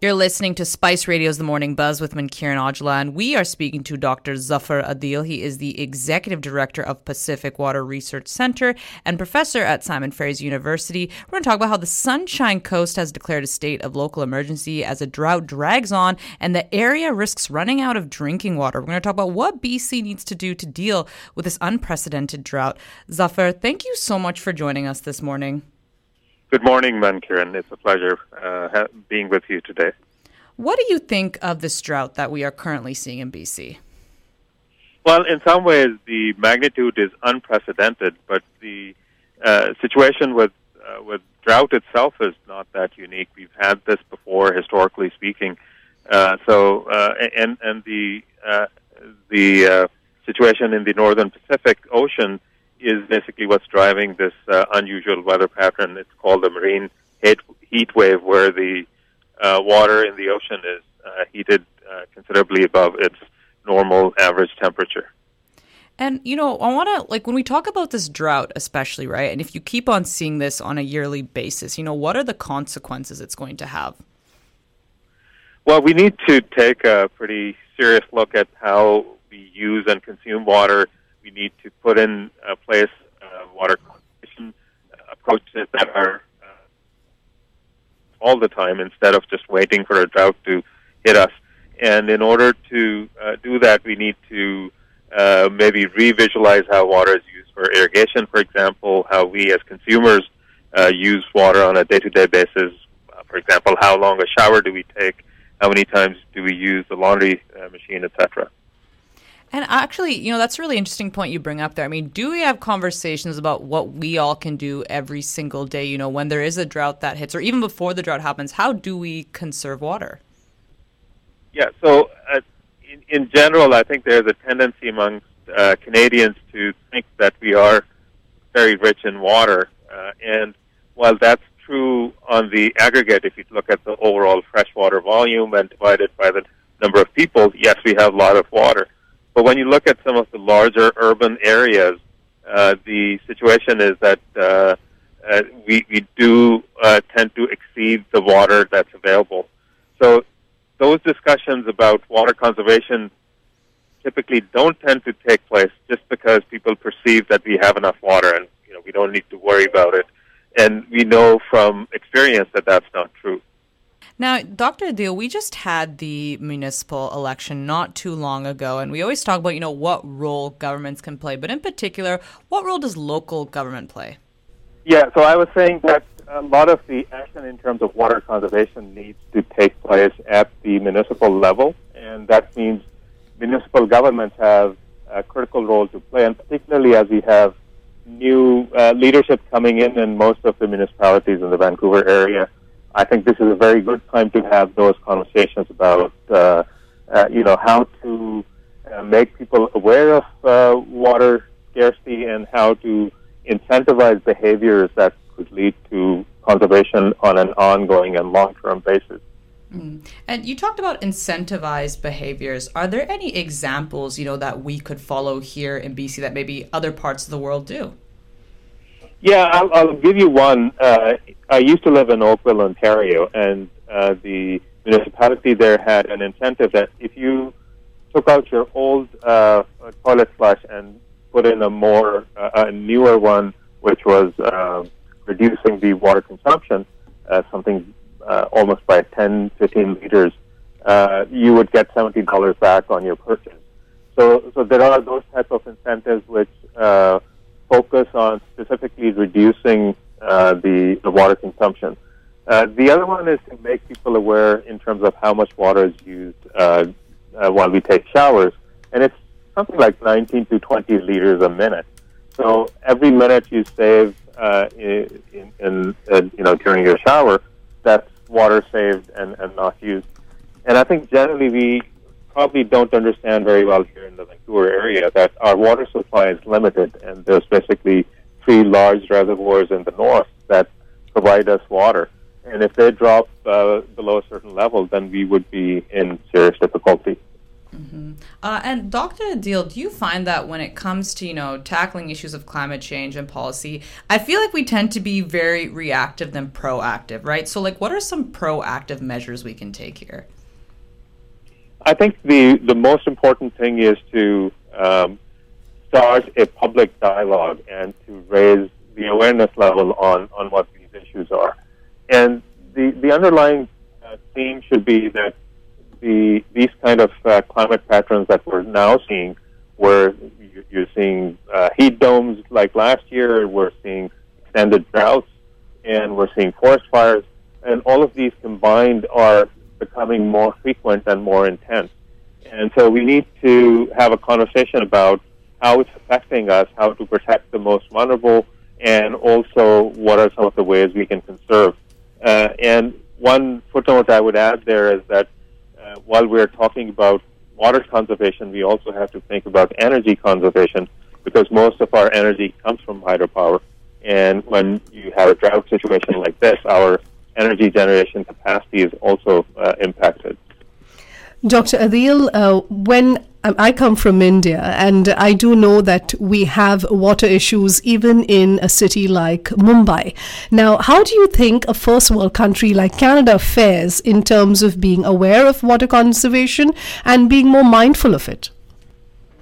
You're listening to Spice Radio's The Morning Buzz with Mankiran Aujla, and we are speaking to Dr. Zafar Adeel. He is the Executive Director of Pacific Water Research Center and professor at Simon Fraser University. We're going to talk about how the Sunshine Coast has declared a state of local emergency as a drought drags on and the area risks running out of drinking water. We're going to talk about what BC needs to do to deal with this unprecedented drought. Zafar, thank you so much for joining us this morning. Good morning, Mankiran. It's a pleasure uh, being with you today. What do you think of this drought that we are currently seeing in BC? Well, in some ways, the magnitude is unprecedented, but the uh, situation with uh, with drought itself is not that unique. We've had this before, historically speaking. Uh, so, uh, and and the uh, the situation in the northern Pacific Ocean is basically what's driving this uh, unusual weather pattern. It's called the marine heat, heat wave, where the uh, water in the ocean is uh, heated uh, considerably above its normal average temperature. And, you know, I want to, like, when we talk about this drought, especially, right? And if you keep on seeing this on a yearly basis, you know, what are the consequences it's going to have? Well, we need to take a pretty serious look at how we use and consume water we need to put in uh, place uh, water conservation approaches that are uh, all the time instead of just waiting for a drought to hit us. And in order to uh, do that, we need to maybe revisualize how water is used for irrigation, for example, how we as consumers use water on a day-to-day basis. For example, how long a shower do we take? How many times do we use the laundry machine, etc. And actually, you know, that's a really interesting point you bring up there. I mean, do we have conversations about what we all can do every single day, you know, when there is a drought that hits, or even before the drought happens? How do we conserve water? Yeah, so uh, in, in, general, I think there's a tendency among uh, Canadians to think that we are very rich in water. Uh, and while that's true on the aggregate, if you look at the overall freshwater volume and divide it by the number of people, yes, we have a lot of water but when you look at some of the larger urban areas, uh, the situation is that uh, uh, we, we do uh, tend to exceed the water that's available. So those discussions about water conservation typically don't tend to take place just because people perceive that we have enough water and you know we don't need to worry about it. And we know from experience that that's not true. Now, Dr. Adeel, we just had the municipal election not too long ago, and we always talk about, you know, what role governments can play, but in particular, what role does local government play? Yeah, so I was saying that a lot of the action in terms of water conservation needs to take place at the municipal level, and that means municipal governments have a critical role to play, and particularly as we have new uh, leadership coming in in most of the municipalities in the Vancouver area I think this is a very good time to have those conversations about, uh, uh, you know, how to uh, make people aware of uh, water scarcity and how to incentivize behaviors that could lead to conservation on an ongoing and long-term basis. Mm. And you talked about incentivized behaviors. Are there any examples, you know, that we could follow here in BC that maybe other parts of the world do? Yeah, I'll, I'll give you one. Uh, I used to live in Oakville, Ontario, and uh, the municipality there had an incentive that if you took out your old uh, toilet flush and put in a more uh, a newer one, which was uh, reducing the water consumption, uh, something uh, almost by 10, 15 liters, uh, you would get seventy dollars back on your purchase. So, so there are those type of incentives which uh, focus on specifically reducing uh, the, the water consumption. Uh, the other one is to make people aware in terms of how much water is used uh, uh while we take showers, and it's something like 19 to 20 liters a minute. So every minute you save uh, in, in, in uh, you know during your shower, that's water saved and, and not used. And I think generally we probably don't understand very well here in the Vancouver area that our water supply is limited, and there's basically three large reservoirs in the north that provide us water. And if they drop uh, below a certain level, then we would be in serious difficulty. Mm-hmm. Uh, and Dr. Adeel, do you find that when it comes to you know tackling issues of climate change and policy, I feel like we tend to be very reactive than proactive, right? So, like, what are some proactive measures we can take here? I think the the most important thing is to um, start a public dialogue and to raise the awareness level on on what these issues are, and the the underlying uh, theme should be that the these kind of uh, climate patterns that we're now seeing, where you're seeing uh, heat domes like last year, we're seeing extended droughts, and we're seeing forest fires, and all of these combined are becoming more frequent and more intense. And so we need to have a conversation about how it's affecting us, how to protect the most vulnerable, and also what are some of the ways we can conserve. Uh, and one footnote I would add there is that uh, while we're talking about water conservation, we also have to think about energy conservation because most of our energy comes from hydropower. And when you have a drought situation like this, our energy generation capacity is also uh, impacted. Dr. Adeel, uh, when um, I come from India, and I do know that we have water issues even in a city like Mumbai. Now, how do you think a first world country like Canada fares in terms of being aware of water conservation and being more mindful of it?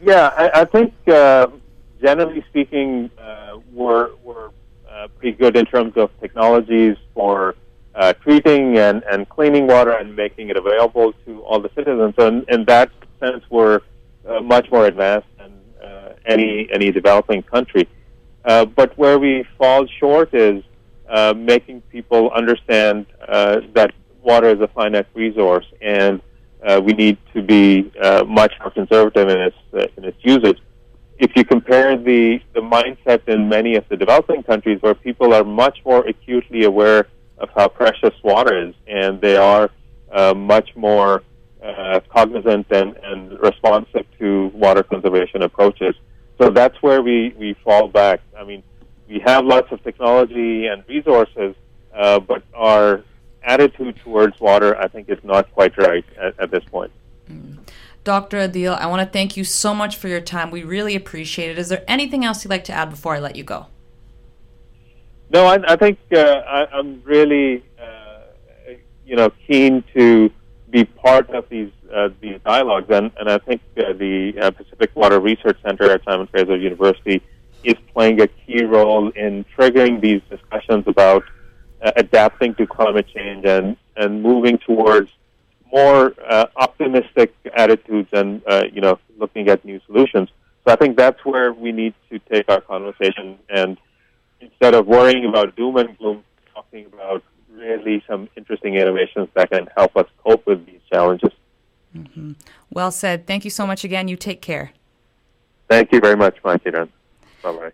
Yeah, I, I think uh, generally speaking, uh, we're, we're uh, pretty good in terms of technologies for uh, treating and, and cleaning water and making it available to all the citizens. So in, in that sense, we're uh, much more advanced than uh, any any developing country. Uh, but where we fall short is uh, making people understand uh, that water is a finite resource and we need to be much more conservative in its in its usage. If you compare the the mindset in many of the developing countries, where people are much more acutely aware of how precious water is, and they are uh, much more uh, cognizant and, and responsive to water conservation approaches. So that's where we, we fall back. I mean, we have lots of technology and resources, uh, but our attitude towards water, I think, is not quite right at, at this point. Mm. Dr. Adeel, I want to thank you so much for your time. We really appreciate it. Is there anything else you'd like to add before I let you go? No, I, I think uh, I, am really, uh, you know, keen to be part of these uh, these dialogues, and, and I think uh, the uh, Pacific Water Research Center at Simon Fraser University is playing a key role in triggering these discussions about uh, adapting to climate change and and moving towards more optimistic attitudes and you know looking at new solutions. So I think that's where we need to take our conversation and instead of worrying about doom and gloom, talking about really some interesting innovations that can help us cope with these challenges. Mm-hmm. Well said. Thank you so much again. You take care. Thank you very much, Mike. Bye bye.